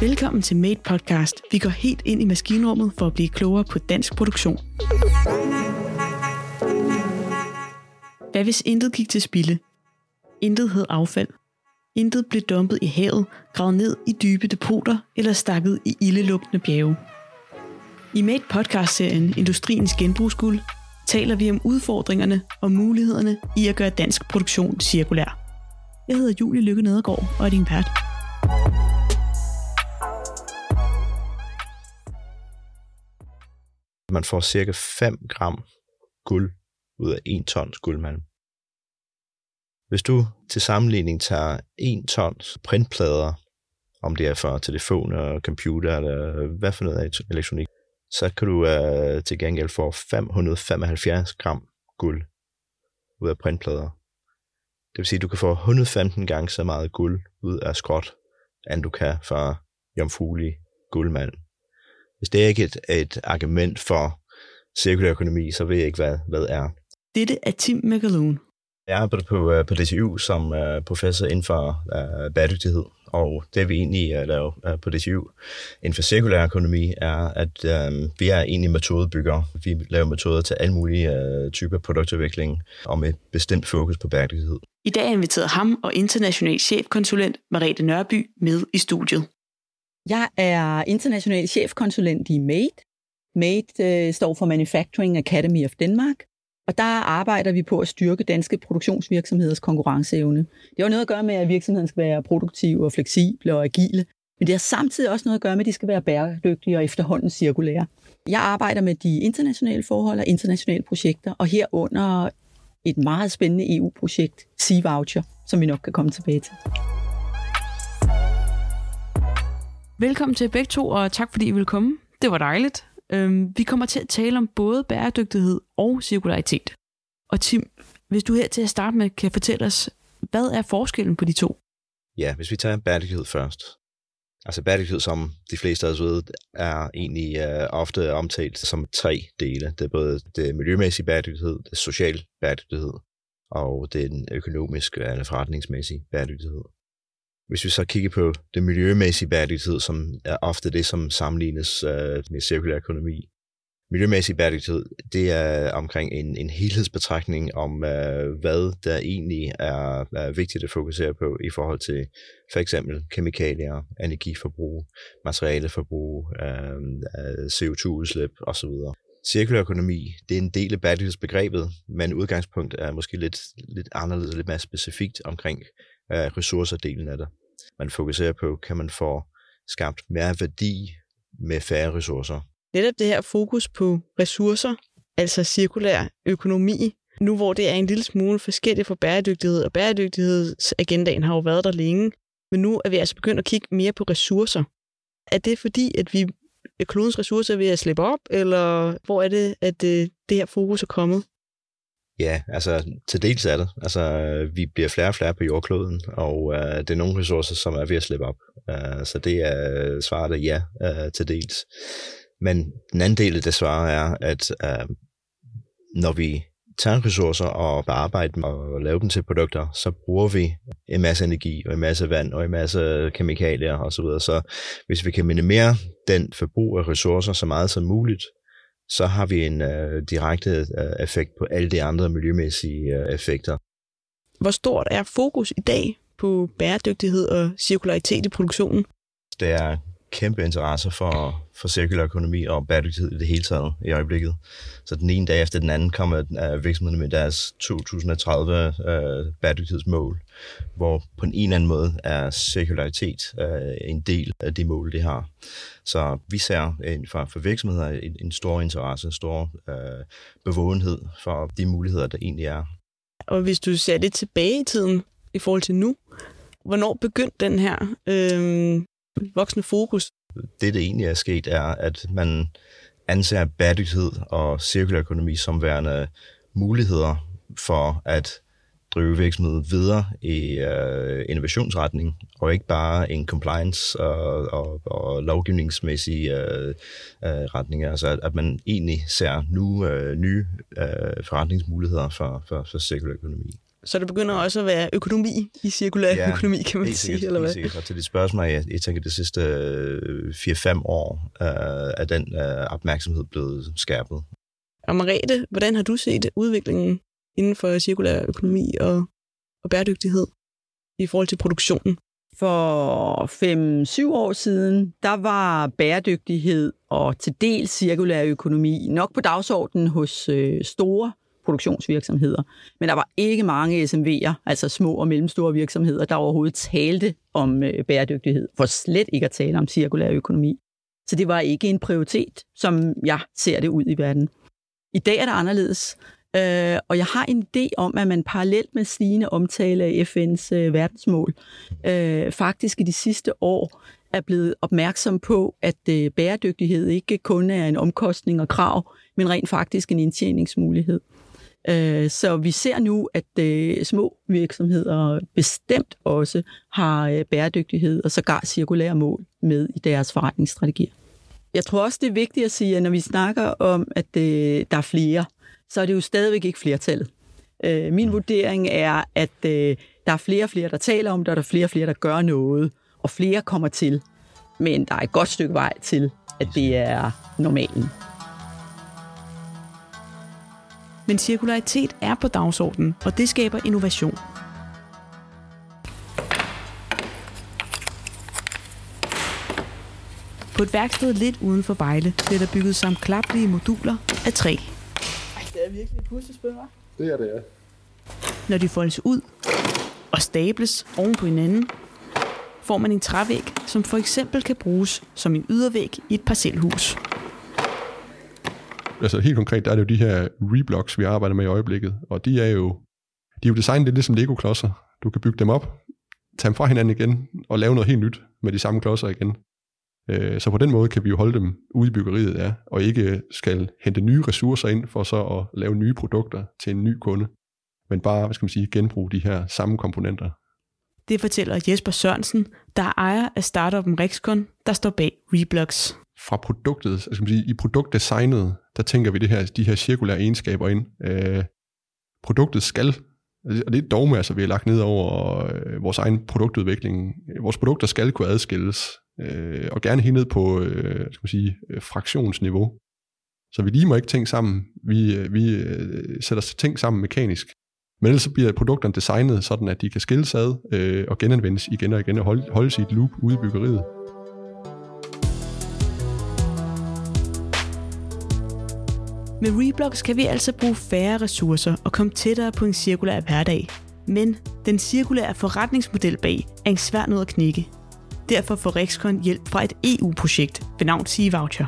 Velkommen til Made Podcast. Vi går helt ind i maskinrummet for at blive klogere på dansk produktion. Hvad hvis intet gik til spilde? Intet hed affald. Intet blev dumpet i havet, gravet ned i dybe depoter eller stakket i ildelugtende bjerge. I Made Podcast-serien Industriens Genbrugsguld taler vi om udfordringerne og mulighederne i at gøre dansk produktion cirkulær. Jeg hedder Julie Lykke Nedergaard og er din vært. Man får cirka 5 gram guld ud af 1 tons guldmalm. Hvis du til sammenligning tager 1 tons printplader, om det er for telefoner, computer eller hvad for noget elektronik, så kan du uh, til gengæld få 575 gram guld ud af printplader. Det vil sige, at du kan få 115 gange så meget guld ud af skråt, end du kan fra jomfruelig guldmalm. Hvis det ikke er et, et argument for cirkulær økonomi, så ved jeg ikke, hvad, hvad er. Dette er Tim McAloon. Jeg arbejder på, øh, på DTU som uh, professor inden for uh, bæredygtighed, og det vi egentlig uh, laver uh, på DTU inden for cirkulær økonomi er, at um, vi er egentlig metodebygger. Vi laver metoder til alle mulige uh, typer produktudvikling og med bestemt fokus på bæredygtighed. I dag er inviteret ham og international chefkonsulent Marete Nørby med i studiet. Jeg er international chefkonsulent i MADE. MADE øh, står for Manufacturing Academy of Denmark, og der arbejder vi på at styrke danske produktionsvirksomheders konkurrenceevne. Det har noget at gøre med, at virksomheden skal være produktiv og fleksible og agile, men det har samtidig også noget at gøre med, at de skal være bæredygtige og efterhånden cirkulære. Jeg arbejder med de internationale forhold og internationale projekter, og herunder et meget spændende EU-projekt, Sea Voucher, som vi nok kan komme tilbage til. Velkommen til begge to, og tak fordi I vil komme. Det var dejligt. Øhm, vi kommer til at tale om både bæredygtighed og cirkularitet. Og Tim, hvis du her til at starte med kan fortælle os, hvad er forskellen på de to? Ja, hvis vi tager bæredygtighed først. Altså bæredygtighed, som de fleste af os ved, er egentlig uh, ofte omtalt som tre dele. Det er både det miljømæssige bæredygtighed, det sociale bæredygtighed, og den økonomiske eller forretningsmæssige bæredygtighed. Hvis vi så kigger på det miljømæssige bæredygtighed, som er ofte det, som sammenlignes uh, med cirkulær økonomi. Miljømæssig bæredygtighed, det er omkring en, en helhedsbetragtning om, uh, hvad der egentlig er, er vigtigt at fokusere på i forhold til for eksempel kemikalier, energiforbrug, materialeforbrug, uh, CO2-udslip osv. Cirkulær økonomi, det er en del af bæredygtighedsbegrebet, men udgangspunkt er måske lidt, lidt anderledes, lidt mere specifikt omkring af ressourcerdelen af det. Man fokuserer på, kan man få skabt mere værdi med færre ressourcer. Netop det her fokus på ressourcer, altså cirkulær økonomi, nu hvor det er en lille smule forskelligt for bæredygtighed, og bæredygtighedsagendaen har jo været der længe, men nu er vi altså begyndt at kigge mere på ressourcer. Er det fordi, at vi klodens ressourcer er ved at slippe op, eller hvor er det, at det, det her fokus er kommet? Ja, altså til dels er det. Altså, vi bliver flere og flere på jordkloden, og øh, det er nogle ressourcer, som er ved at slippe op. Øh, så det er svaret er ja øh, til dels. Men den anden del af det svar er, at øh, når vi tager ressourcer og bearbejder dem og laver dem til produkter, så bruger vi en masse energi og en masse vand og en masse kemikalier osv. Så, videre. så hvis vi kan minimere den forbrug af ressourcer så meget som muligt, så har vi en uh, direkte uh, effekt på alle de andre miljømæssige uh, effekter. Hvor stort er fokus i dag på bæredygtighed og cirkularitet i produktionen? Det er kæmpe interesse for, for cirkulær økonomi og bæredygtighed i det hele taget i øjeblikket. Så den ene dag efter den anden kommer uh, virksomhederne med deres 2030 uh, øh, bæredygtighedsmål, hvor på en eller anden måde er cirkularitet uh, en del af de mål, de har. Så vi ser en, for, for virksomheder en, en stor interesse, en stor uh, bevågenhed for de muligheder, der egentlig er. Og hvis du ser lidt tilbage i tiden i forhold til nu, hvornår begyndte den her øh, voksende fokus? Det, der egentlig er sket, er, at man anser bæredygtighed og cirkulær økonomi som værende muligheder for at drive virksomheden videre i øh, innovationsretning, og ikke bare en compliance og, og, og lovgivningsmæssig øh, øh, retning. Altså at, at man egentlig ser nu øh, nye øh, forretningsmuligheder for, for, for cirkulær økonomi. Så der begynder også at være økonomi i cirkulær ja, økonomi, kan man sige, sikkert, eller hvad? Sikkert. Og til dit spørgsmål, jeg, jeg tænker, de sidste øh, 4-5 år øh, er den øh, opmærksomhed blevet skærpet. Og Marete, hvordan har du set udviklingen inden for cirkulær økonomi og, og bæredygtighed i forhold til produktionen? For 5-7 år siden, der var bæredygtighed og til dels cirkulær økonomi nok på dagsordenen hos øh, store produktionsvirksomheder. Men der var ikke mange SMV'er, altså små og mellemstore virksomheder, der overhovedet talte om øh, bæredygtighed, for slet ikke at tale om cirkulær økonomi. Så det var ikke en prioritet, som jeg ser det ud i verden. I dag er det anderledes, øh, og jeg har en idé om, at man parallelt med stigende omtale af FN's øh, verdensmål, øh, faktisk i de sidste år er blevet opmærksom på, at øh, bæredygtighed ikke kun er en omkostning og krav, men rent faktisk en indtjeningsmulighed. Øh, så vi ser nu, at øh, små virksomheder bestemt også har øh, bæredygtighed og sågar cirkulære mål med i deres forretningsstrategier. Jeg tror også, det er vigtigt at sige, at når vi snakker om, at øh, der er flere, så er det jo stadigvæk ikke flertallet. Øh, min vurdering er, at øh, der er flere og flere, der taler om det, og der er flere og flere, der gør noget, og flere kommer til. Men der er et godt stykke vej til, at det er normalen. Men cirkularitet er på dagsordenen, og det skaber innovation. På et værksted lidt uden for Vejle bliver der bygget sammenklappelige moduler af træ. Det er virkelig et puslespil, hva'? Det er det, ja. Når de foldes ud og stables oven på hinanden, får man en trævæg, som for eksempel kan bruges som en ydervæg i et parcelhus. Altså helt konkret, der er det jo de her reblocks, vi arbejder med i øjeblikket, og de er jo, de er jo designet lidt ligesom Lego-klodser. Du kan bygge dem op, tage dem fra hinanden igen, og lave noget helt nyt med de samme klodser igen. Øh, så på den måde kan vi jo holde dem ude i byggeriet, ja, og ikke skal hente nye ressourcer ind for så at lave nye produkter til en ny kunde, men bare, hvad skal man sige, genbruge de her samme komponenter. Det fortæller Jesper Sørensen, der er ejer af startupen Rexcon, der står bag Reblocks. Fra produktet, altså, skal man sige, i produktdesignet, der tænker vi det her, de her cirkulære egenskaber ind. Øh, produktet skal, altså, og det er dogme, altså, vi har lagt ned over øh, vores egen produktudvikling. Vores produkter skal kunne adskilles, øh, og gerne helt ned på øh, skal man sige, øh, fraktionsniveau. Så vi lige må ikke tænke sammen. Vi, øh, vi øh, sætter ting sammen mekanisk. Men ellers så bliver produkterne designet sådan, at de kan skilles ad øh, og genanvendes igen og igen og holde, holde sit loop ude i byggeriet. Med Reblox kan vi altså bruge færre ressourcer og komme tættere på en cirkulær hverdag. Men den cirkulære forretningsmodel bag er en svær nød at knække. Derfor får Rexcon hjælp fra et EU-projekt ved navn Sea-Voucher.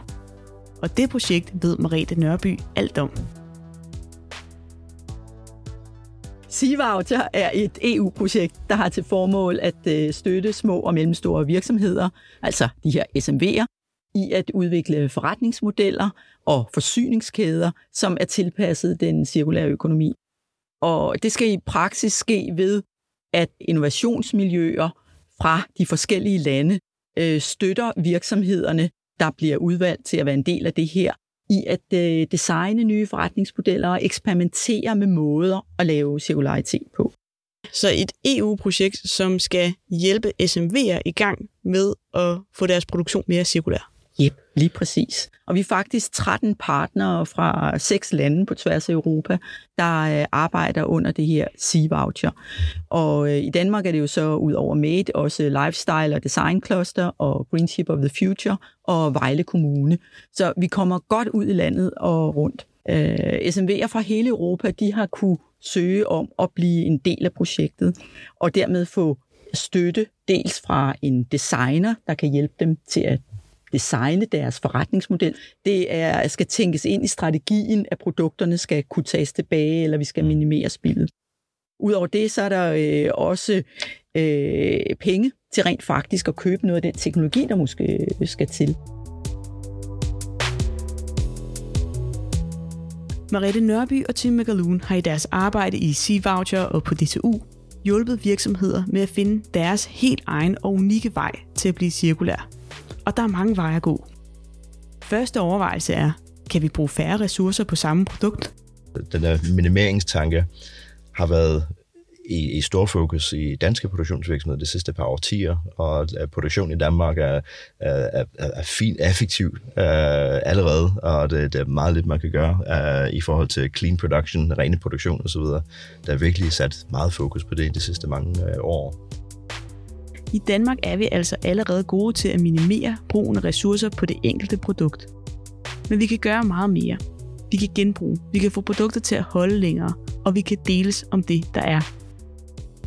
Og det projekt ved Marete Nørby alt om. Sea-Voucher er et EU-projekt, der har til formål at øh, støtte små og mellemstore virksomheder, altså de her SMV'er, i at udvikle forretningsmodeller og forsyningskæder, som er tilpasset den cirkulære økonomi. Og det skal i praksis ske ved, at innovationsmiljøer fra de forskellige lande øh, støtter virksomhederne, der bliver udvalgt til at være en del af det her, i at øh, designe nye forretningsmodeller og eksperimentere med måder at lave cirkularitet på. Så et EU-projekt, som skal hjælpe SMV'er i gang med at få deres produktion mere cirkulær. Yep, lige præcis. Og vi er faktisk 13 partnere fra seks lande på tværs af Europa, der øh, arbejder under det her Sea-voucher. Og øh, i Danmark er det jo så ud over Made også Lifestyle og Design Cluster og Greenship of the Future og Vejle Kommune. Så vi kommer godt ud i landet og rundt. Øh, SMV'er fra hele Europa, de har kunne søge om at blive en del af projektet, og dermed få støtte dels fra en designer, der kan hjælpe dem til at designe deres forretningsmodel. Det er, skal tænkes ind i strategien, at produkterne skal kunne tages tilbage, eller vi skal minimere spillet. Udover det, så er der øh, også øh, penge til rent faktisk at købe noget af den teknologi, der måske skal til. Mariette Nørby og Tim McAloon har i deres arbejde i Sea-Voucher og på DTU hjulpet virksomheder med at finde deres helt egen og unikke vej til at blive cirkulær og der er mange veje at gå. Første overvejelse er, kan vi bruge færre ressourcer på samme produkt? Den der minimeringstanke har været i, i stor fokus i danske produktionsvirksomheder de sidste par årtier, og at produktion i Danmark er, er, er, er fint effektiv uh, allerede, og det, det er meget lidt, man kan gøre uh, i forhold til clean production, rene produktion osv. Der er virkelig sat meget fokus på det de sidste mange uh, år. I Danmark er vi altså allerede gode til at minimere brugen af ressourcer på det enkelte produkt. Men vi kan gøre meget mere. Vi kan genbruge, vi kan få produkter til at holde længere, og vi kan deles om det, der er.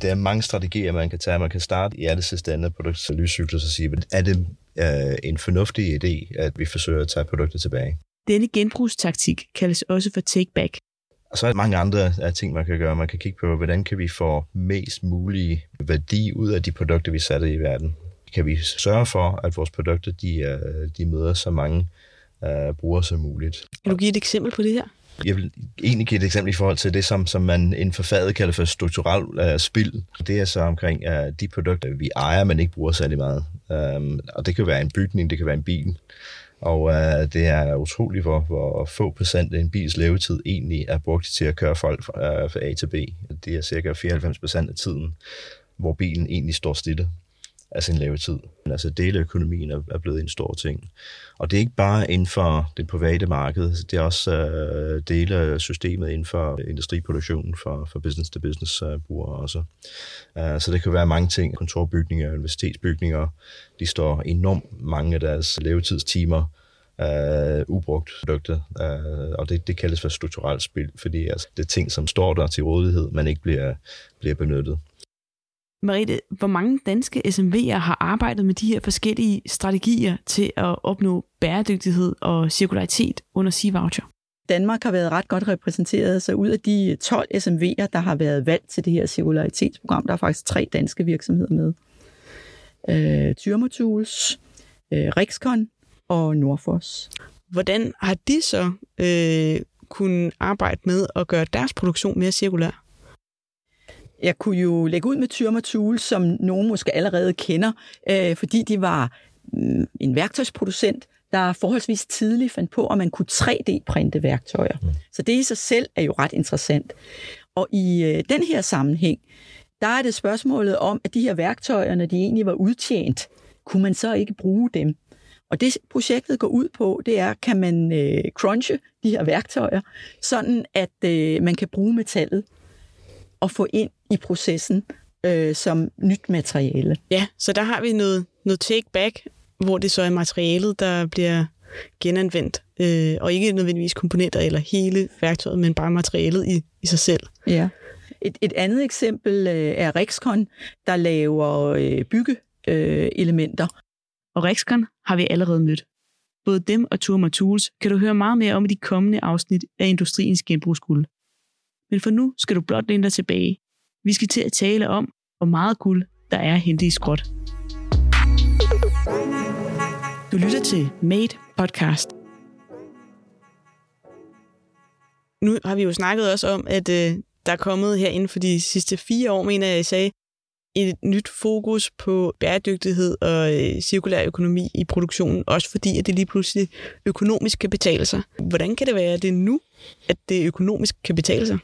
Der er mange strategier, man kan tage. Man kan starte i alle sidste ende af produktlysscyklus og sige, er det øh, en fornuftig idé, at vi forsøger at tage produkter tilbage? Denne genbrugstaktik kaldes også for take-back. Og så er der mange andre ting, man kan gøre. Man kan kigge på, hvordan kan vi få mest mulig værdi ud af de produkter, vi sætter i verden. Kan vi sørge for, at vores produkter de, de møder så mange uh, brugere som muligt. Kan du give et eksempel på det her? Jeg vil egentlig give et eksempel i forhold til det, som, som man inden for faget kalder for strukturel uh, spild. Det er så omkring uh, de produkter, vi ejer, men ikke bruger særlig meget. Um, og det kan være en bygning, det kan være en bil. Og øh, det er utroligt, hvor, hvor få procent af en bils levetid egentlig er brugt til at køre folk fra, øh, fra A til B. Det er cirka 94 procent af tiden, hvor bilen egentlig står stille af sin levetid. Altså deleøkonomien er, er blevet en stor ting. Og det er ikke bare inden for det private marked, altså, det er også øh, dele af systemet inden for industriproduktionen for, for business-to-business-brugere øh, også. Uh, så det kan være mange ting. Kontorbygninger, universitetsbygninger, de står enormt mange af deres levetidstimer uh, ubrugt produkter, uh, og det, det kaldes for strukturelt spil, fordi altså, det er ting, som står der til rådighed, men ikke bliver, bliver benyttet. Marite, hvor mange danske SMV'er har arbejdet med de her forskellige strategier til at opnå bæredygtighed og cirkularitet under Sea-Voucher? Danmark har været ret godt repræsenteret, så ud af de 12 SMV'er, der har været valgt til det her cirkularitetsprogram, der er faktisk tre danske virksomheder med. Øh, Tyrmotools, øh, Rixcon og Nordfos. Hvordan har de så øh, kunnet arbejde med at gøre deres produktion mere cirkulær? Jeg kunne jo lægge ud med Tyrma Tools, som nogen måske allerede kender, øh, fordi de var mm, en værktøjsproducent, der forholdsvis tidligt fandt på, at man kunne 3D-printe værktøjer. Mm. Så det i sig selv er jo ret interessant. Og i øh, den her sammenhæng, der er det spørgsmålet om, at de her værktøjer, når de egentlig var udtjent, kunne man så ikke bruge dem? Og det projektet går ud på, det er, kan man øh, crunche de her værktøjer, sådan at øh, man kan bruge metallet og få ind i processen øh, som nyt materiale. Ja, så der har vi noget, noget take-back, hvor det så er materialet, der bliver genanvendt, øh, og ikke nødvendigvis komponenter eller hele værktøjet, men bare materialet i, i sig selv. Ja. Et, et andet eksempel øh, er Rexcon, der laver øh, byggeelementer. Øh, og Rexcon har vi allerede mødt. Både dem og Turma Tools kan du høre meget mere om i de kommende afsnit af Industriens Genbrugsguld. Men for nu skal du blot læne dig tilbage. Vi skal til at tale om, hvor meget guld der er at hente i skråt. Du lytter til Made Podcast. Nu har vi jo snakket også om, at øh, der er kommet her inden for de sidste fire år, mener jeg, jeg sagde, et nyt fokus på bæredygtighed og øh, cirkulær økonomi i produktionen, også fordi at det lige pludselig økonomisk kan betale sig. Hvordan kan det være, at det er nu, at det økonomisk kan betale sig?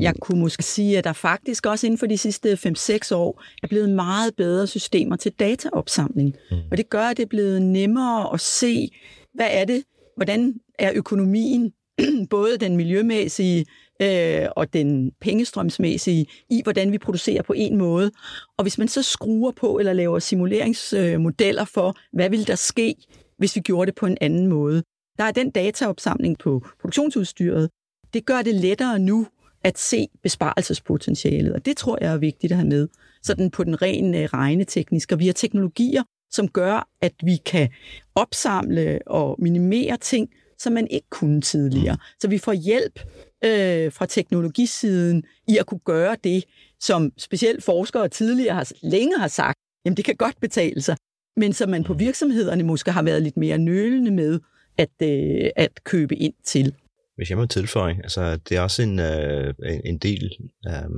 Jeg kunne måske sige, at der faktisk også inden for de sidste 5-6 år er blevet meget bedre systemer til dataopsamling. Mm. Og det gør, at det er blevet nemmere at se, hvad er det, hvordan er økonomien, både den miljømæssige øh, og den pengestrømsmæssige, i hvordan vi producerer på en måde. Og hvis man så skruer på eller laver simuleringsmodeller for, hvad vil der ske, hvis vi gjorde det på en anden måde. Der er den dataopsamling på produktionsudstyret. Det gør det lettere nu at se besparelsespotentialet, og det tror jeg er vigtigt at have med, sådan på den rene øh, regnetekniske. Og vi har teknologier, som gør, at vi kan opsamle og minimere ting, som man ikke kunne tidligere. Så vi får hjælp øh, fra teknologisiden i at kunne gøre det, som specielt forskere tidligere har, længe har sagt, jamen det kan godt betale sig, men som man på virksomhederne måske har været lidt mere nølende med at, øh, at købe ind til. Hvis jeg må tilføje, altså det er også en, øh, en del øh,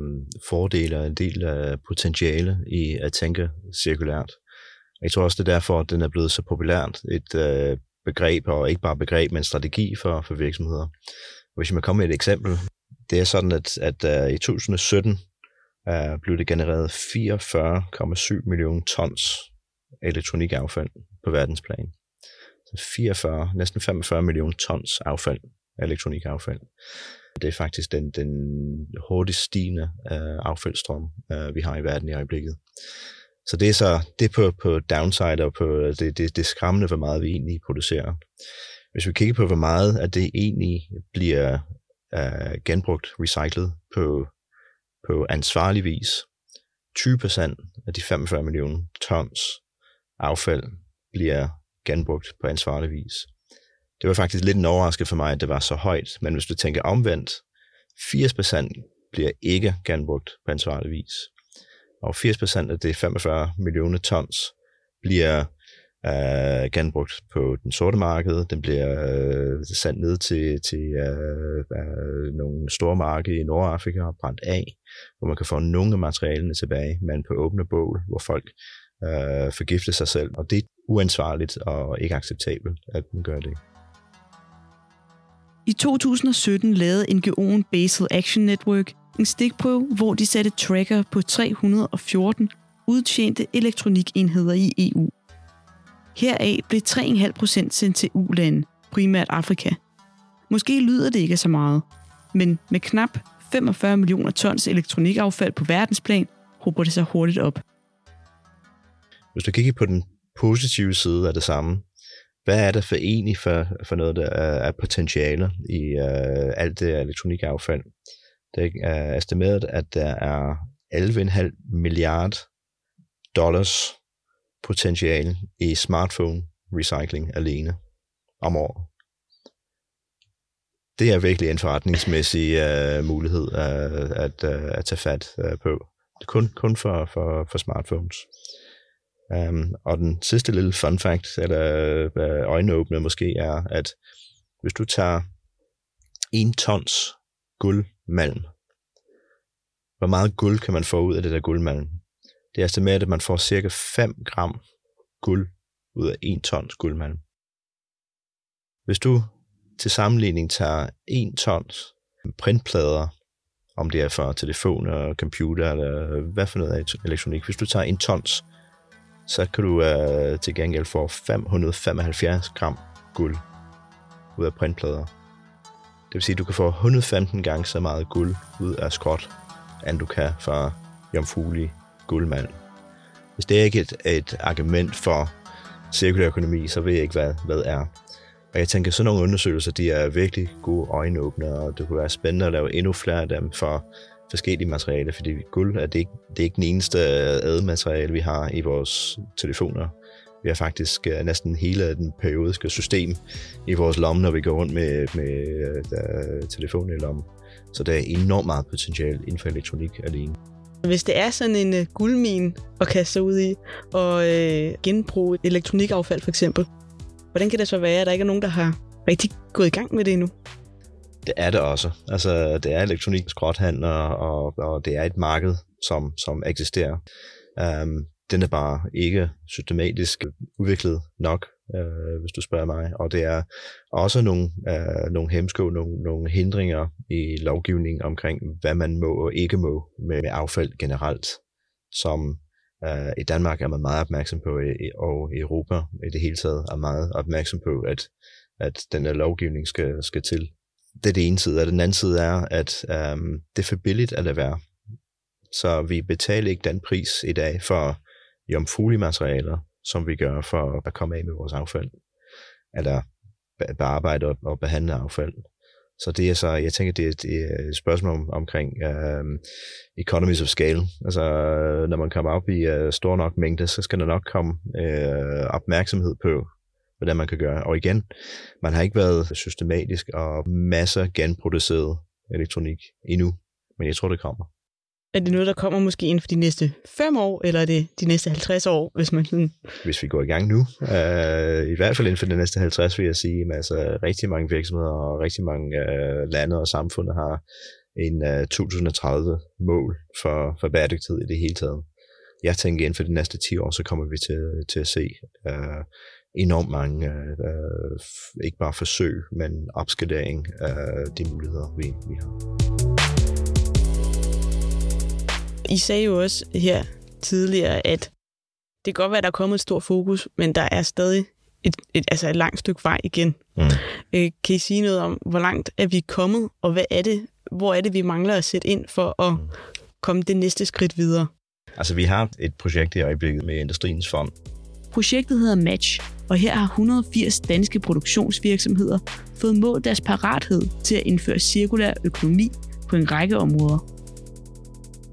fordele og en del af potentiale i at tænke cirkulært. Jeg tror også, det er derfor, at den er blevet så populært et øh, begreb, og ikke bare begreb, men strategi for, for virksomheder. Hvis jeg må komme med et eksempel, det er sådan, at, at uh, i 2017, uh, øh, blev det genereret 44,7 millioner tons elektronikaffald på verdensplan. Så 44, næsten 45 millioner tons affald, elektronikaffald. Det er faktisk den, den hurtigst stigende øh, affaldsstrøm, øh, vi har i verden i øjeblikket. Så det er så det på, på downside og på det, det, det skræmmende, hvor meget vi egentlig producerer. Hvis vi kigger på, hvor meget af det egentlig bliver øh, genbrugt, recyclet på, på ansvarlig vis, 20% af de 45 millioner tons affald bliver genbrugt på ansvarlig vis. Det var faktisk lidt en overraskelse for mig, at det var så højt, men hvis du tænker omvendt, 80% bliver ikke genbrugt på ansvarlig vis. Og 80% af det 45 millioner tons bliver øh, genbrugt på den sorte marked. Den bliver øh, sendt ned til, til øh, øh, nogle store markeder i Nordafrika og brændt af, hvor man kan få nogle af materialerne tilbage, men på åbne bål, hvor folk øh, forgifter sig selv. Og det er uansvarligt og ikke acceptabelt, at man gør det. I 2017 lavede NGO'en Basel Action Network en stikprøve, hvor de satte tracker på 314 udtjente elektronikenheder i EU. Heraf blev 3,5 procent sendt til U-lande, primært Afrika. Måske lyder det ikke så meget, men med knap 45 millioner tons elektronikaffald på verdensplan, hober det sig hurtigt op. Hvis du kigger på den positive side af det samme, hvad er der for egentlig for, for noget, der er, potentiale i uh, alt det elektronikaffald? Det er estimeret, at der er 11,5 milliard dollars potentiale i smartphone recycling alene om året. Det er virkelig en forretningsmæssig uh, mulighed uh, at, uh, at tage fat uh, på. Kun, kun for, for, for smartphones. Um, og den sidste lille fun fact, eller øh, øjenåbne måske, er, at hvis du tager en tons guldmalm, hvor meget guld kan man få ud af det der guldmalm? Det er estimeret, at man får cirka 5 gram guld ud af 1 tons guldmalm. Hvis du til sammenligning tager 1 tons printplader, om det er for telefoner, computer eller hvad for noget elektronik, hvis du tager 1 tons så kan du øh, til gengæld få 575 gram guld ud af printplader. Det vil sige, at du kan få 115 gange så meget guld ud af skrot, end du kan fra jomfruelig guldmand. Hvis det er ikke et, et argument for cirkulær økonomi, så ved jeg ikke, hvad, hvad er. Og jeg tænker, sådan nogle undersøgelser, de er virkelig gode øjenåbnere, og det kunne være spændende at lave endnu flere af dem for forskellige materialer, fordi guld er det ikke, det er ikke den eneste øh, ademateriale, vi har i vores telefoner. Vi har faktisk øh, næsten hele den periodiske system i vores lomme, når vi går rundt med, med øh, der, telefonen i lommen. Så der er enormt meget potentiale inden for elektronik alene. Hvis det er sådan en uh, guldmin at kaste sig ud i, og uh, genbruge elektronikaffald for eksempel, hvordan kan det så være, at der ikke er nogen, der har rigtig gået i gang med det endnu? Det er det også. Altså, det er elektronik, skrothandler, og, og, det er et marked, som, som eksisterer. Um, den er bare ikke systematisk udviklet nok, øh, hvis du spørger mig. Og det er også nogle, øh, nogle hemsko, nogle, nogle hindringer i lovgivningen omkring, hvad man må og ikke må med, med affald generelt, som øh, i Danmark er man meget opmærksom på, og i Europa i det hele taget er meget opmærksom på, at, at den her lovgivning skal, skal til det er det ene side, og den anden side er, at øhm, det er for billigt at lade være. Så vi betaler ikke den pris i dag for jomfruelige materialer, som vi gør for at komme af med vores affald, eller bearbejde og behandle affald. Så det er så, jeg tænker, det er, det er et spørgsmål om, omkring um, economies of scale. Altså, når man kommer op i øh, uh, stor nok mængde, så skal der nok komme uh, opmærksomhed på, hvordan man kan gøre. Og igen, man har ikke været systematisk og masser genproduceret elektronik endnu, men jeg tror, det kommer. Er det noget, der kommer måske inden for de næste 5 år, eller er det de næste 50 år, hvis man sådan... Hvis vi går i gang nu, uh, i hvert fald inden for de næste 50, vil jeg sige, at altså, rigtig mange virksomheder og rigtig mange uh, lande og samfund har en uh, 2030-mål for, for bæredygtighed i det hele taget. Jeg tænker, inden for de næste 10 år, så kommer vi til, til at se uh, enormt mange, øh, ikke bare forsøg, men opskalering af de muligheder, vi, vi har. I sagde jo også her tidligere, at det kan godt være, at der er kommet et stort fokus, men der er stadig et, et, altså et langt stykke vej igen. Mm. Øh, kan I sige noget om, hvor langt er vi kommet, og hvad er det, hvor er det, vi mangler at sætte ind for at komme det næste skridt videre? Altså, vi har et projekt i øjeblikket med Industriens Fond. Projektet hedder Match, og her har 180 danske produktionsvirksomheder fået målt deres parathed til at indføre cirkulær økonomi på en række områder.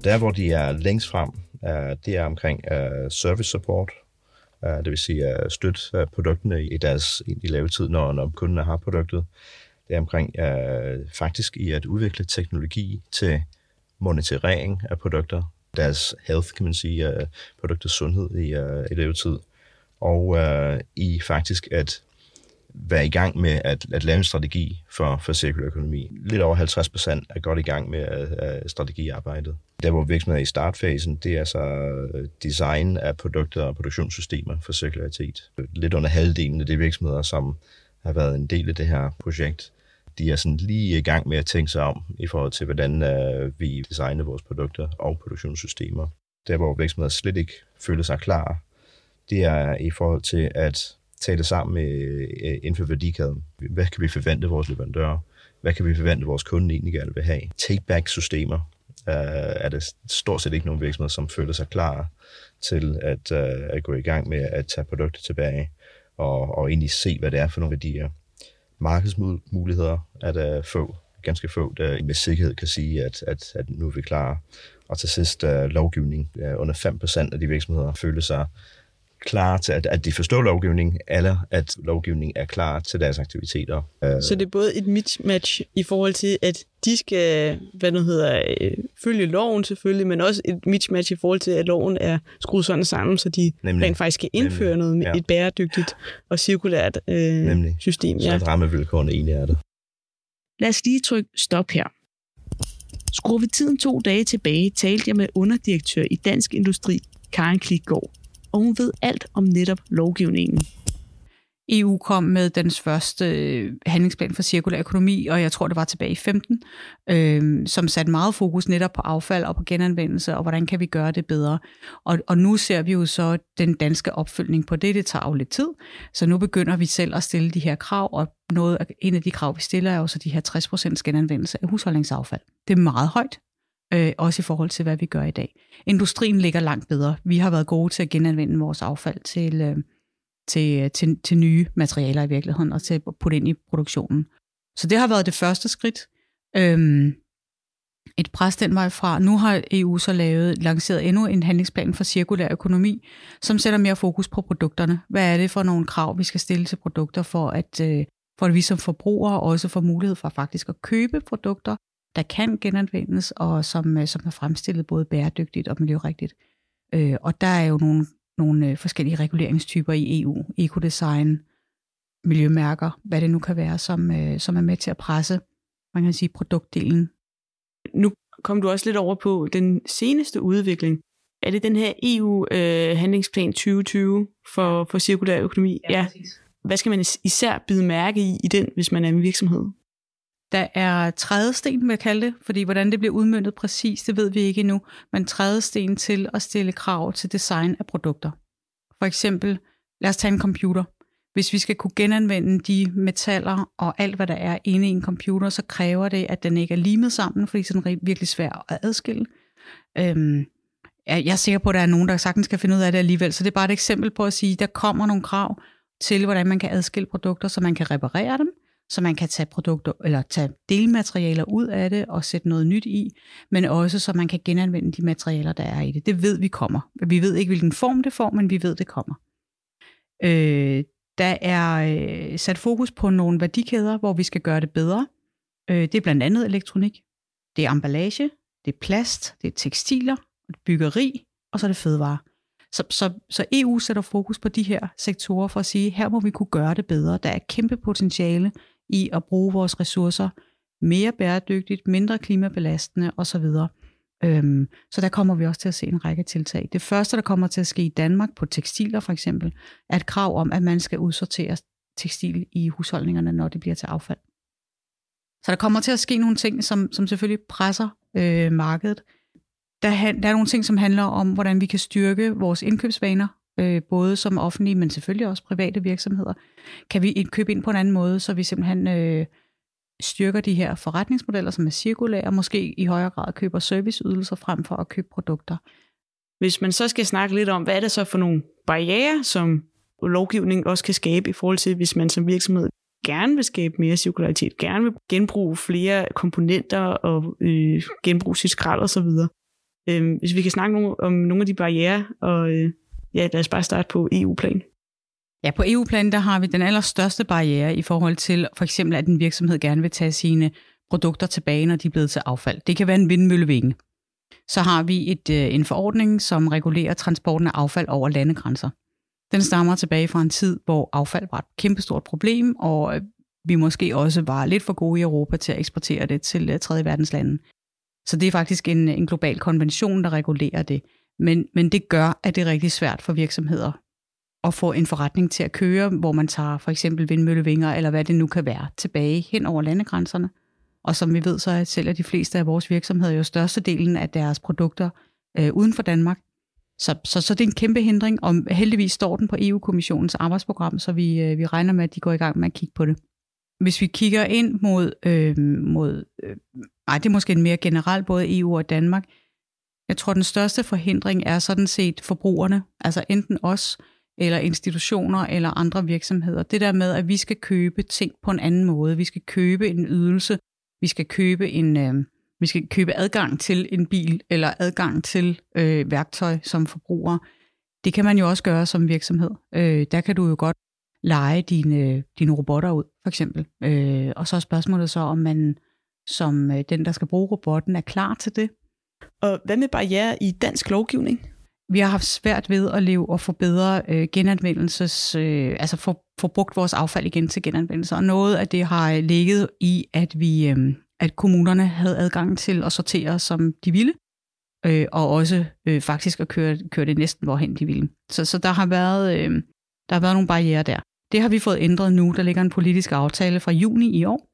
Der, hvor de er længst frem, øh, det er omkring øh, service support, øh, det vil sige at støtte produkterne i deres i levetid, når, når kundene har produktet. Det er omkring faktisk i at udvikle teknologi til monitorering af produkter, deres health, kan man sige, produktets sundhed i, i levetid, og øh, i faktisk at være i gang med at, at lave en strategi for, for cirkulær økonomi. Lidt over 50 procent er godt i gang med uh, strategiarbejdet. Der, hvor virksomheder er i startfasen, det er så øh, design af produkter og produktionssystemer for cirkularitet. Lidt under halvdelen af de virksomheder, som har været en del af det her projekt, de er sådan lige i gang med at tænke sig om i forhold til, hvordan uh, vi designer vores produkter og produktionssystemer. Der, hvor virksomheder slet ikke føler sig klar, det er i forhold til at tale sammen med, øh, inden for værdikæden. Hvad kan vi forvente vores leverandører? Hvad kan vi forvente vores kunder egentlig gerne vil have? Take-back-systemer øh, er det stort set ikke nogen virksomheder, som føler sig klar til at, øh, at gå i gang med at tage produkter tilbage og, og egentlig se, hvad det er for nogle værdier. Markedsmuligheder er der få, ganske få, der med sikkerhed kan sige, at, at, at nu er vi klar. Og til sidst uh, lovgivning. Uh, under 5% af de virksomheder føler sig klar til, at, at de forstår lovgivning, eller at lovgivning er klar til deres aktiviteter. Så det er både et mismatch i forhold til, at de skal, hvad nu hedder, øh, følge loven selvfølgelig, men også et mismatch i forhold til, at loven er skruet sådan sammen, så de Nemlig. rent faktisk kan indføre Nemlig. noget med ja. et bæredygtigt og cirkulært øh, Nemlig. system. Så ja. rammevilkårene egentlig er det. Lad os lige trykke stop her. Skruer vi tiden to dage tilbage, talte jeg med underdirektør i Dansk Industri, Karen Klikgaard og hun ved alt om netop lovgivningen. EU kom med dens første øh, handlingsplan for cirkulær økonomi, og jeg tror, det var tilbage i 15, øh, som satte meget fokus netop på affald og på genanvendelse, og hvordan kan vi gøre det bedre. Og, og nu ser vi jo så den danske opfølgning på det. Det tager jo lidt tid, så nu begynder vi selv at stille de her krav, og noget, en af de krav, vi stiller, er jo så de her 60% genanvendelse af husholdningsaffald. Det er meget højt, øh, også i forhold til, hvad vi gør i dag. Industrien ligger langt bedre. Vi har været gode til at genanvende vores affald til, øh, til, øh, til, til nye materialer i virkeligheden, og til at putte ind i produktionen. Så det har været det første skridt. Øhm, et pres den vej fra. Nu har EU så lavet, lanceret endnu en handlingsplan for cirkulær økonomi, som sætter mere fokus på produkterne. Hvad er det for nogle krav, vi skal stille til produkter, for at, øh, for at vi som forbrugere også får mulighed for faktisk at købe produkter, der kan genanvendes, og som, øh, som er fremstillet både bæredygtigt og miljørigtigt. Øh, og der er jo nogle, nogle øh, forskellige reguleringstyper i EU, ekodesign, miljømærker, hvad det nu kan være, som, øh, som er med til at presse, man kan sige, produktdelen. Nu kom du også lidt over på den seneste udvikling. Er det den her EU-handlingsplan øh, 2020 for, for cirkulær økonomi? Ja, ja. Hvad skal man især bide mærke i i den, hvis man er en virksomhed? Der er trædesten, vil jeg kalde det, fordi hvordan det bliver udmyndtet præcis, det ved vi ikke endnu, men trædesten til at stille krav til design af produkter. For eksempel, lad os tage en computer. Hvis vi skal kunne genanvende de metaller og alt, hvad der er inde i en computer, så kræver det, at den ikke er limet sammen, fordi det er virkelig svært at adskille. Øhm, jeg er sikker på, at der er nogen, der sagtens skal finde ud af det alligevel, så det er bare et eksempel på at sige, at der kommer nogle krav til, hvordan man kan adskille produkter, så man kan reparere dem, så man kan tage produkter eller tage delmaterialer ud af det og sætte noget nyt i, men også så man kan genanvende de materialer, der er i det. Det ved vi kommer. Vi ved ikke, hvilken form det får, men vi ved, det kommer. Øh, der er øh, sat fokus på nogle værdikæder, hvor vi skal gøre det bedre. Øh, det er blandt andet elektronik, det er emballage, det er plast, det er tekstiler, det er byggeri, og så er det fødevare. Så, så, så EU sætter fokus på de her sektorer for at sige, her må vi kunne gøre det bedre. Der er kæmpe potentiale i at bruge vores ressourcer mere bæredygtigt, mindre klimabelastende osv. Øhm, så der kommer vi også til at se en række tiltag. Det første, der kommer til at ske i Danmark på tekstiler for eksempel, er et krav om, at man skal udsortere tekstil i husholdningerne, når det bliver til affald. Så der kommer til at ske nogle ting, som, som selvfølgelig presser øh, markedet. der, der er nogle ting, som handler om, hvordan vi kan styrke vores indkøbsvaner, øh, både som offentlige, men selvfølgelig også private virksomheder. Kan vi købe ind på en anden måde, så vi simpelthen øh, styrker de her forretningsmodeller, som er cirkulære, måske i højere grad køber serviceydelser frem for at købe produkter. Hvis man så skal snakke lidt om, hvad er det så for nogle barriere, som lovgivning også kan skabe i forhold til, hvis man som virksomhed gerne vil skabe mere cirkularitet, gerne vil genbruge flere komponenter og øh, genbruge sit skrald osv. Øh, hvis vi kan snakke no- om nogle af de barriere, og øh, ja, lad os bare starte på EU-plan. Ja, på EU-plan der har vi den allerstørste barriere i forhold til for eksempel, at en virksomhed gerne vil tage sine produkter tilbage, når de er blevet til affald. Det kan være en vindmøllevinge. Så har vi et, øh, en forordning, som regulerer transporten af affald over landegrænser. Den stammer tilbage fra en tid, hvor affald var et kæmpestort problem, og øh, vi måske også var lidt for gode i Europa til at eksportere det til øh, tredje verdens lande. Så det er faktisk en, en global konvention, der regulerer det. Men, men det gør, at det er rigtig svært for virksomheder at få en forretning til at køre, hvor man tager for eksempel vindmøllevinger, eller hvad det nu kan være, tilbage hen over landegrænserne. Og som vi ved, så er selv de fleste af vores virksomheder jo størstedelen af deres produkter øh, uden for Danmark. Så, så, så det er en kæmpe hindring, og heldigvis står den på EU-kommissionens arbejdsprogram, så vi, øh, vi regner med, at de går i gang med at kigge på det. Hvis vi kigger ind mod, øh, mod øh, ej, det er måske en mere generelt, både EU og Danmark, jeg tror, den største forhindring er sådan set forbrugerne, altså enten os, eller institutioner, eller andre virksomheder. Det der med, at vi skal købe ting på en anden måde. Vi skal købe en ydelse, vi skal købe en, øh, vi skal købe adgang til en bil, eller adgang til øh, værktøj som forbruger. Det kan man jo også gøre som virksomhed. Øh, der kan du jo godt lege dine, dine robotter ud, for eksempel. Øh, og så er spørgsmålet så, om man som øh, den, der skal bruge robotten, er klar til det. Og hvad med barriere i dansk lovgivning? Vi har haft svært ved at leve og få bedre øh, genanvendelses, øh, altså få, få brugt vores affald igen til genanvendelse. Og noget af det har øh, ligget i, at vi, øh, at kommunerne havde adgang til at sortere, som de ville, øh, og også øh, faktisk at køre, køre det næsten, hvorhen de ville. Så, så der, har været, øh, der har været nogle barriere der. Det har vi fået ændret nu. Der ligger en politisk aftale fra juni i år,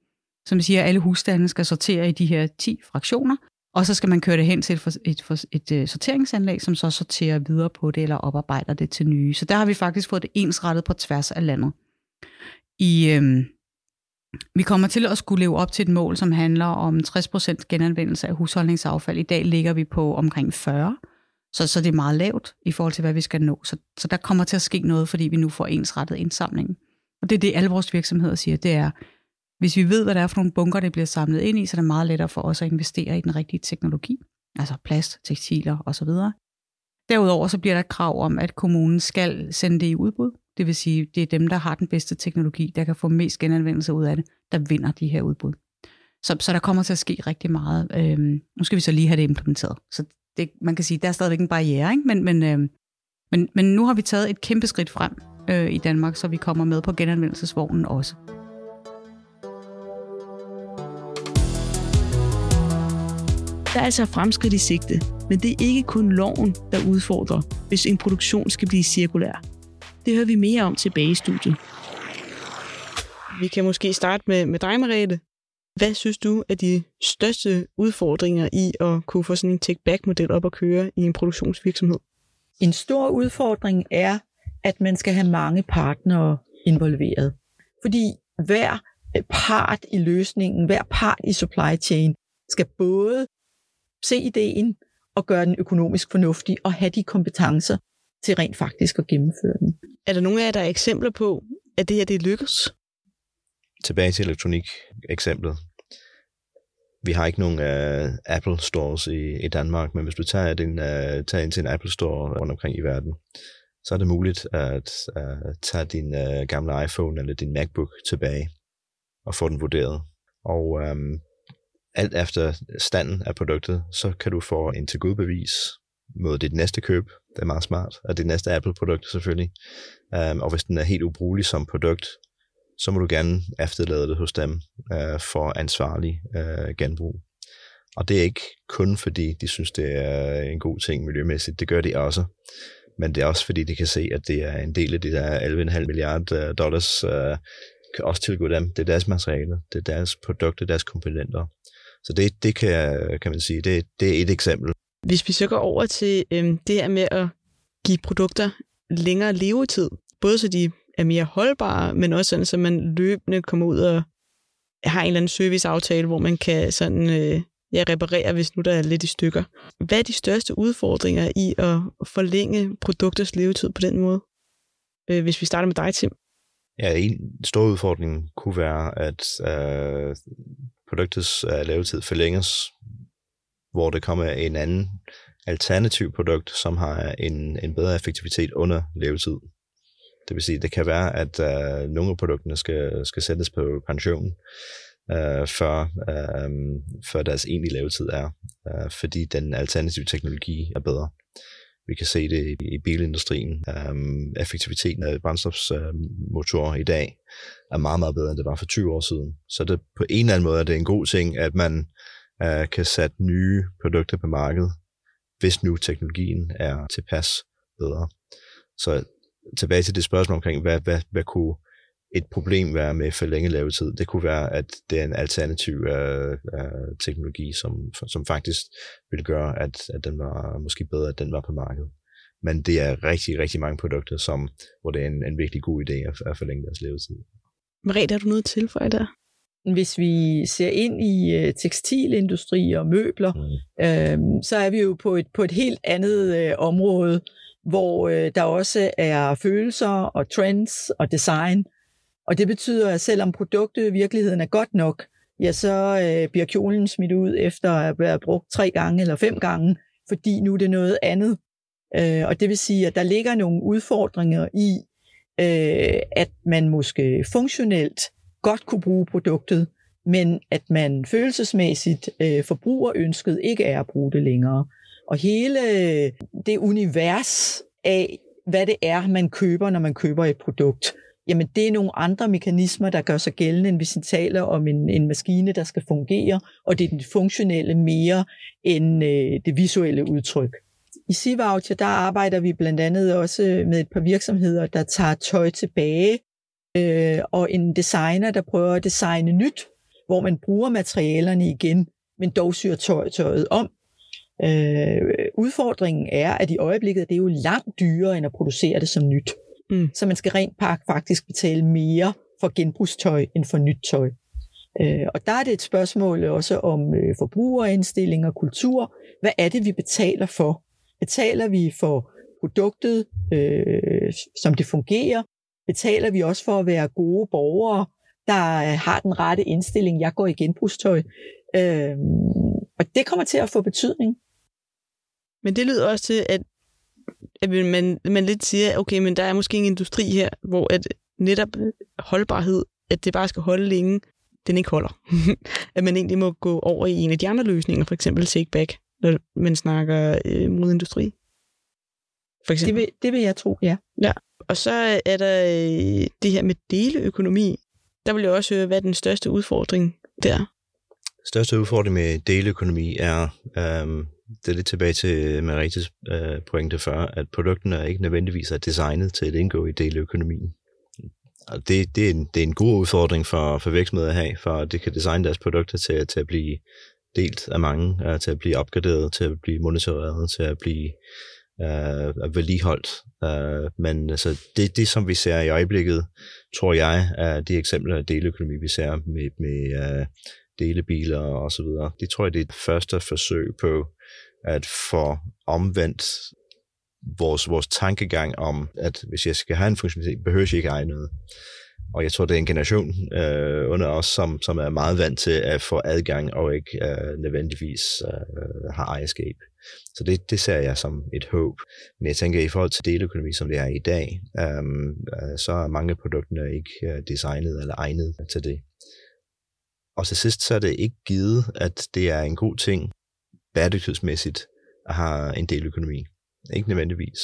som siger, at alle husstande skal sortere i de her 10 fraktioner, og så skal man køre det hen til et, et, et, et sorteringsanlæg, som så sorterer videre på det eller oparbejder det til nye. Så der har vi faktisk fået det ensrettet på tværs af landet. I, øhm, vi kommer til at skulle leve op til et mål, som handler om 60% genanvendelse af husholdningsaffald. I dag ligger vi på omkring 40, så, så det er meget lavt i forhold til, hvad vi skal nå. Så, så der kommer til at ske noget, fordi vi nu får ensrettet indsamlingen. Og det er det, alle vores virksomheder siger, det er, hvis vi ved, hvad det er for nogle bunker, det bliver samlet ind i, så er det meget lettere for os at investere i den rigtige teknologi, altså plast, tekstiler osv. Derudover så bliver der et krav om, at kommunen skal sende det i udbud. Det vil sige, det er dem, der har den bedste teknologi, der kan få mest genanvendelse ud af det, der vinder de her udbud. Så, så der kommer til at ske rigtig meget. Øhm, nu skal vi så lige have det implementeret. Så det, man kan sige, der er stadigvæk en barriere, ikke? Men, men, øhm, men, men nu har vi taget et kæmpe skridt frem øh, i Danmark, så vi kommer med på genanvendelsesvognen også. Der er altså fremskridt i sigte, men det er ikke kun loven, der udfordrer, hvis en produktion skal blive cirkulær. Det hører vi mere om tilbage i studiet. Vi kan måske starte med, med dig, Mariette. Hvad synes du er de største udfordringer i at kunne få sådan en take-back-model op at køre i en produktionsvirksomhed? En stor udfordring er, at man skal have mange partnere involveret. Fordi hver part i løsningen, hver part i supply chain, skal både se ideen og gøre den økonomisk fornuftig og have de kompetencer til rent faktisk at gennemføre den. Er der nogle af jer, der er eksempler på, at det her det lykkes? Tilbage til elektronik-eksemplet. Vi har ikke nogen uh, Apple stores i, i Danmark, men hvis du tager, din, uh, tager ind til en Apple store rundt omkring i verden, så er det muligt at uh, tage din uh, gamle iPhone eller din MacBook tilbage og få den vurderet. Og um, alt efter standen af produktet, så kan du få en tilgodbevis mod dit næste køb. Det er meget smart. Og det næste Apple-produkt selvfølgelig. Um, og hvis den er helt ubrugelig som produkt, så må du gerne efterlade det hos dem uh, for ansvarlig uh, genbrug. Og det er ikke kun fordi, de synes, det er en god ting miljømæssigt. Det gør de også. Men det er også fordi, de kan se, at det er en del af de der 11,5 milliarder øh, dollars, uh, kan også tilgå dem. Det er deres materiale, det er deres produkter, deres komponenter. Så det, det kan, kan man sige, det, det er et eksempel. Hvis vi så går over til øhm, det her med at give produkter længere levetid, både så de er mere holdbare, men også sådan, så man løbende kommer ud og har en eller anden serviceaftale, hvor man kan sådan, øh, ja, reparere, hvis nu der er lidt i stykker. Hvad er de største udfordringer i at forlænge produkters levetid på den måde? Øh, hvis vi starter med dig, Tim. Ja, en stor udfordring kunne være, at øh, produktets øh, levetid forlænges, hvor det kommer en anden alternativ produkt, som har en, en bedre effektivitet under levetid. Det vil sige, det kan være, at øh, nogle af produkterne skal, skal sættes på pension, øh, før, øh, før deres egentlige levetid er, øh, fordi den alternative teknologi er bedre. Vi kan se det i bilindustrien. Um, effektiviteten af brændstofsmotorer uh, øh, i dag er meget, meget bedre, end det var for 20 år siden. Så det, på en eller anden måde er det en god ting, at man uh, kan sætte nye produkter på markedet, hvis nu teknologien er tilpas bedre. Så tilbage til det spørgsmål omkring, hvad, hvad, hvad kunne et problem være med for længe levetid. Det kunne være, at det er en alternativ uh, uh, teknologi, som, som faktisk ville gøre, at, at den var måske bedre, at den var på markedet. Men det er rigtig, rigtig mange produkter, som, hvor det er en, en virkelig god idé at, at forlænge deres levetid. Marie, har du noget til for der? Hvis vi ser ind i uh, tekstilindustri og møbler, mm. øh, så er vi jo på et, på et helt andet øh, område, hvor øh, der også er følelser og trends og design, og det betyder, at selvom produktet i virkeligheden er godt nok, ja, så øh, bliver kjolen smidt ud efter at have været brugt tre gange eller fem gange, fordi nu er det noget andet. Øh, og det vil sige, at der ligger nogle udfordringer i, øh, at man måske funktionelt godt kunne bruge produktet, men at man følelsesmæssigt øh, forbrugerønsket ikke er at bruge det længere. Og hele øh, det univers af, hvad det er, man køber, når man køber et produkt, jamen det er nogle andre mekanismer, der gør sig gældende, end hvis vi taler om en, en maskine, der skal fungere, og det er den funktionelle mere end øh, det visuelle udtryk. I Sivoucher, der arbejder vi blandt andet også med et par virksomheder, der tager tøj tilbage, øh, og en designer, der prøver at designe nyt, hvor man bruger materialerne igen, men dog syr tøj, tøjet om. Øh, udfordringen er, at i øjeblikket det er jo langt dyrere end at producere det som nyt. Mm. Så man skal rent faktisk betale mere for genbrugstøj end for nyt tøj. Øh, og der er det et spørgsmål også om øh, forbrugerindstilling og kultur. Hvad er det, vi betaler for? Betaler vi for produktet, øh, som det fungerer? Betaler vi også for at være gode borgere, der har den rette indstilling? Jeg går i genbrugstøj. Øh, og det kommer til at få betydning. Men det lyder også til, at at man, man lidt siger, okay, men der er måske en industri her, hvor at netop holdbarhed, at det bare skal holde længe, den ikke holder. at man egentlig må gå over i en af de andre løsninger, for eksempel take back, når man snakker øh, modindustri. For eksempel. Det vil, det vil jeg tro, ja. Ja, og så er der øh, det her med deleøkonomi. Der vil jeg også høre, hvad er den største udfordring der? Største udfordring med deleøkonomi er øhm, det er lidt tilbage til øh, Marites øh, pointe før, at produkterne ikke nødvendigvis er designet til at indgå i deleøkonomien. Og det, det, er en, det er en god udfordring for, for virksomheder at have, for at de kan designe deres produkter til, til at blive delt af mange, øh, til at blive opgraderet, til at blive monitoreret, til at blive øh, vedligeholdt. Øh, men altså, det, det, som vi ser i øjeblikket, tror jeg, er de eksempler af deleøkonomi, vi ser med, med øh, delebiler og så videre. Det tror jeg, det er et første forsøg på at få omvendt vores, vores tankegang om, at hvis jeg skal have en funktionalitet, behøver jeg ikke eje noget. Og jeg tror, det er en generation øh, under os, som, som er meget vant til at få adgang og ikke øh, nødvendigvis øh, har ejerskab. Så det, det ser jeg som et håb. Men jeg tænker, i forhold til deløkonomi, som det er i dag, øh, øh, så er mange af produkterne ikke øh, designet eller egnet til det. Og til sidst så er det ikke givet, at det er en god ting bæredygtighedsmæssigt har en del økonomi. Ikke nødvendigvis.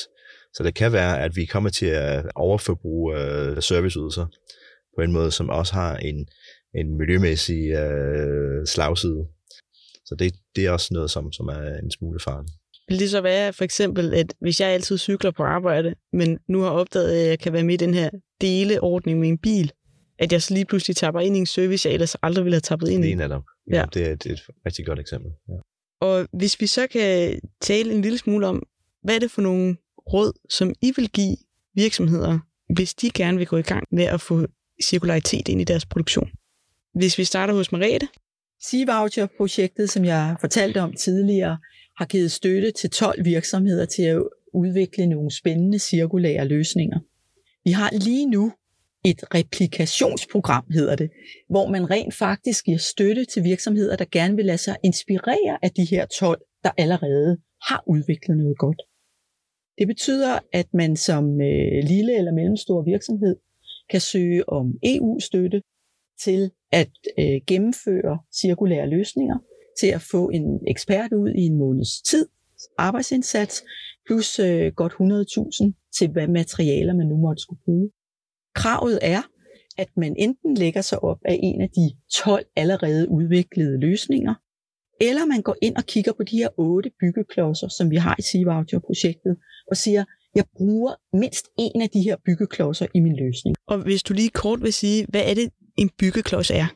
Så det kan være, at vi kommer til at overforbruge uh, serviceydelser på en måde, som også har en, en miljømæssig uh, slagside. Så det, det er også noget, som, som er en smule farligt. Vil det så være for eksempel, at hvis jeg altid cykler på arbejde, men nu har opdaget, at jeg kan være med i den her deleordning med en bil, at jeg så lige pludselig tapper ind i en service, jeg ellers aldrig ville have tappet ind i? Det er netop. Ja. ja det, er, det er et rigtig godt eksempel. Ja. Og hvis vi så kan tale en lille smule om, hvad er det for nogle råd, som I vil give virksomheder, hvis de gerne vil gå i gang med at få cirkularitet ind i deres produktion? Hvis vi starter hos Marete. Sea-voucher-projektet, som jeg fortalte om tidligere, har givet støtte til 12 virksomheder til at udvikle nogle spændende cirkulære løsninger. Vi har lige nu et replikationsprogram, hedder det, hvor man rent faktisk giver støtte til virksomheder, der gerne vil lade sig inspirere af de her 12, der allerede har udviklet noget godt. Det betyder, at man som øh, lille eller mellemstor virksomhed kan søge om EU-støtte til at øh, gennemføre cirkulære løsninger, til at få en ekspert ud i en måneds tid, arbejdsindsats, plus øh, godt 100.000 til hvad materialer man nu måtte skulle bruge. Kravet er, at man enten lægger sig op af en af de 12 allerede udviklede løsninger, eller man går ind og kigger på de her otte byggeklodser, som vi har i Sivoucher-projektet, og siger, jeg bruger mindst en af de her byggeklodser i min løsning. Og hvis du lige kort vil sige, hvad er det, en byggeklods er?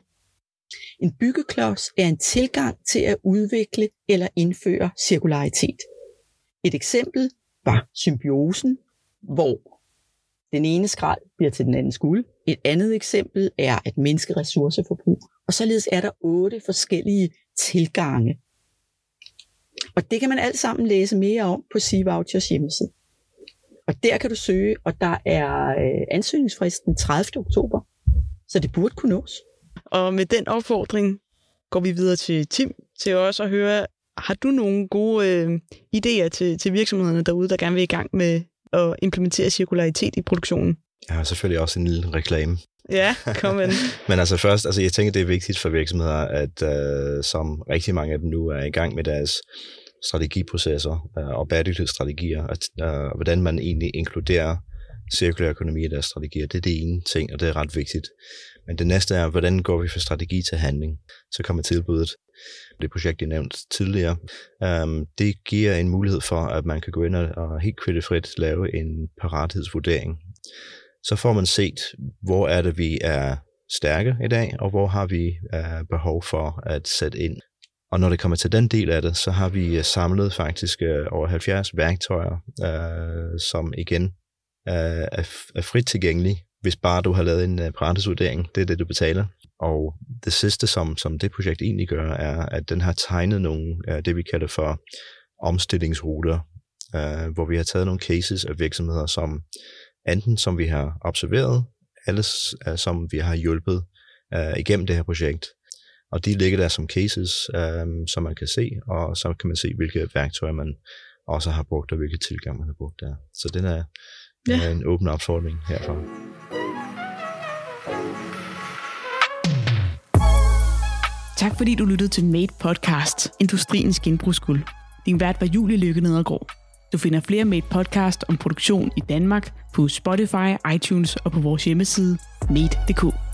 En byggeklods er en tilgang til at udvikle eller indføre cirkularitet. Et eksempel var symbiosen, hvor den ene skrald bliver til den anden skuld. Et andet eksempel er at mindske ressourceforbrug. Og således er der otte forskellige tilgange. Og det kan man alt sammen læse mere om på Sivouchers hjemmeside. Og der kan du søge, og der er øh, ansøgningsfristen 30. oktober. Så det burde kunne nås. Og med den opfordring går vi videre til Tim, til også at høre, har du nogle gode øh, idéer til, til virksomhederne derude, der gerne vil i gang med at implementere cirkularitet i produktionen? Jeg har selvfølgelig også en lille reklame. Ja, kom ind. Men altså først, altså jeg tænker, det er vigtigt for virksomheder, at øh, som rigtig mange af dem nu er i gang med deres strategiprocesser øh, og bæredygtighedsstrategier, at, øh, hvordan man egentlig inkluderer cirkulær økonomi i deres strategier. Det er det ene ting, og det er ret vigtigt. Men det næste er, hvordan går vi fra strategi til handling? Så kommer tilbuddet. Det projekt, jeg nævnte tidligere, um, det giver en mulighed for, at man kan gå ind og helt kreditfrit lave en parathedsvurdering. Så får man set, hvor er det, vi er stærke i dag, og hvor har vi uh, behov for at sætte ind. Og når det kommer til den del af det, så har vi øh, samlet faktisk uh, over 70 værktøjer, uh, som igen uh, er, er frit tilgængelige hvis bare du har lavet en uh, parathedsvurdering, det er det, du betaler. Og det sidste, som, som det projekt egentlig gør, er, at den har tegnet nogle, det vi kalder for omstillingsruter, uh, hvor vi har taget nogle cases af virksomheder, som enten som vi har observeret, eller uh, som vi har hjulpet uh, igennem det her projekt. Og de ligger der som cases, uh, som man kan se, og så kan man se, hvilke værktøjer man også har brugt, og hvilke tilgang man har brugt der. Så den er, ja. en åben opfordring herfra. Tak fordi du lyttede til Made Podcast, Industriens genbrugsguld. Din vært var Julie Lykke Nedergaard. Du finder flere Made Podcast om produktion i Danmark på Spotify, iTunes og på vores hjemmeside made.dk.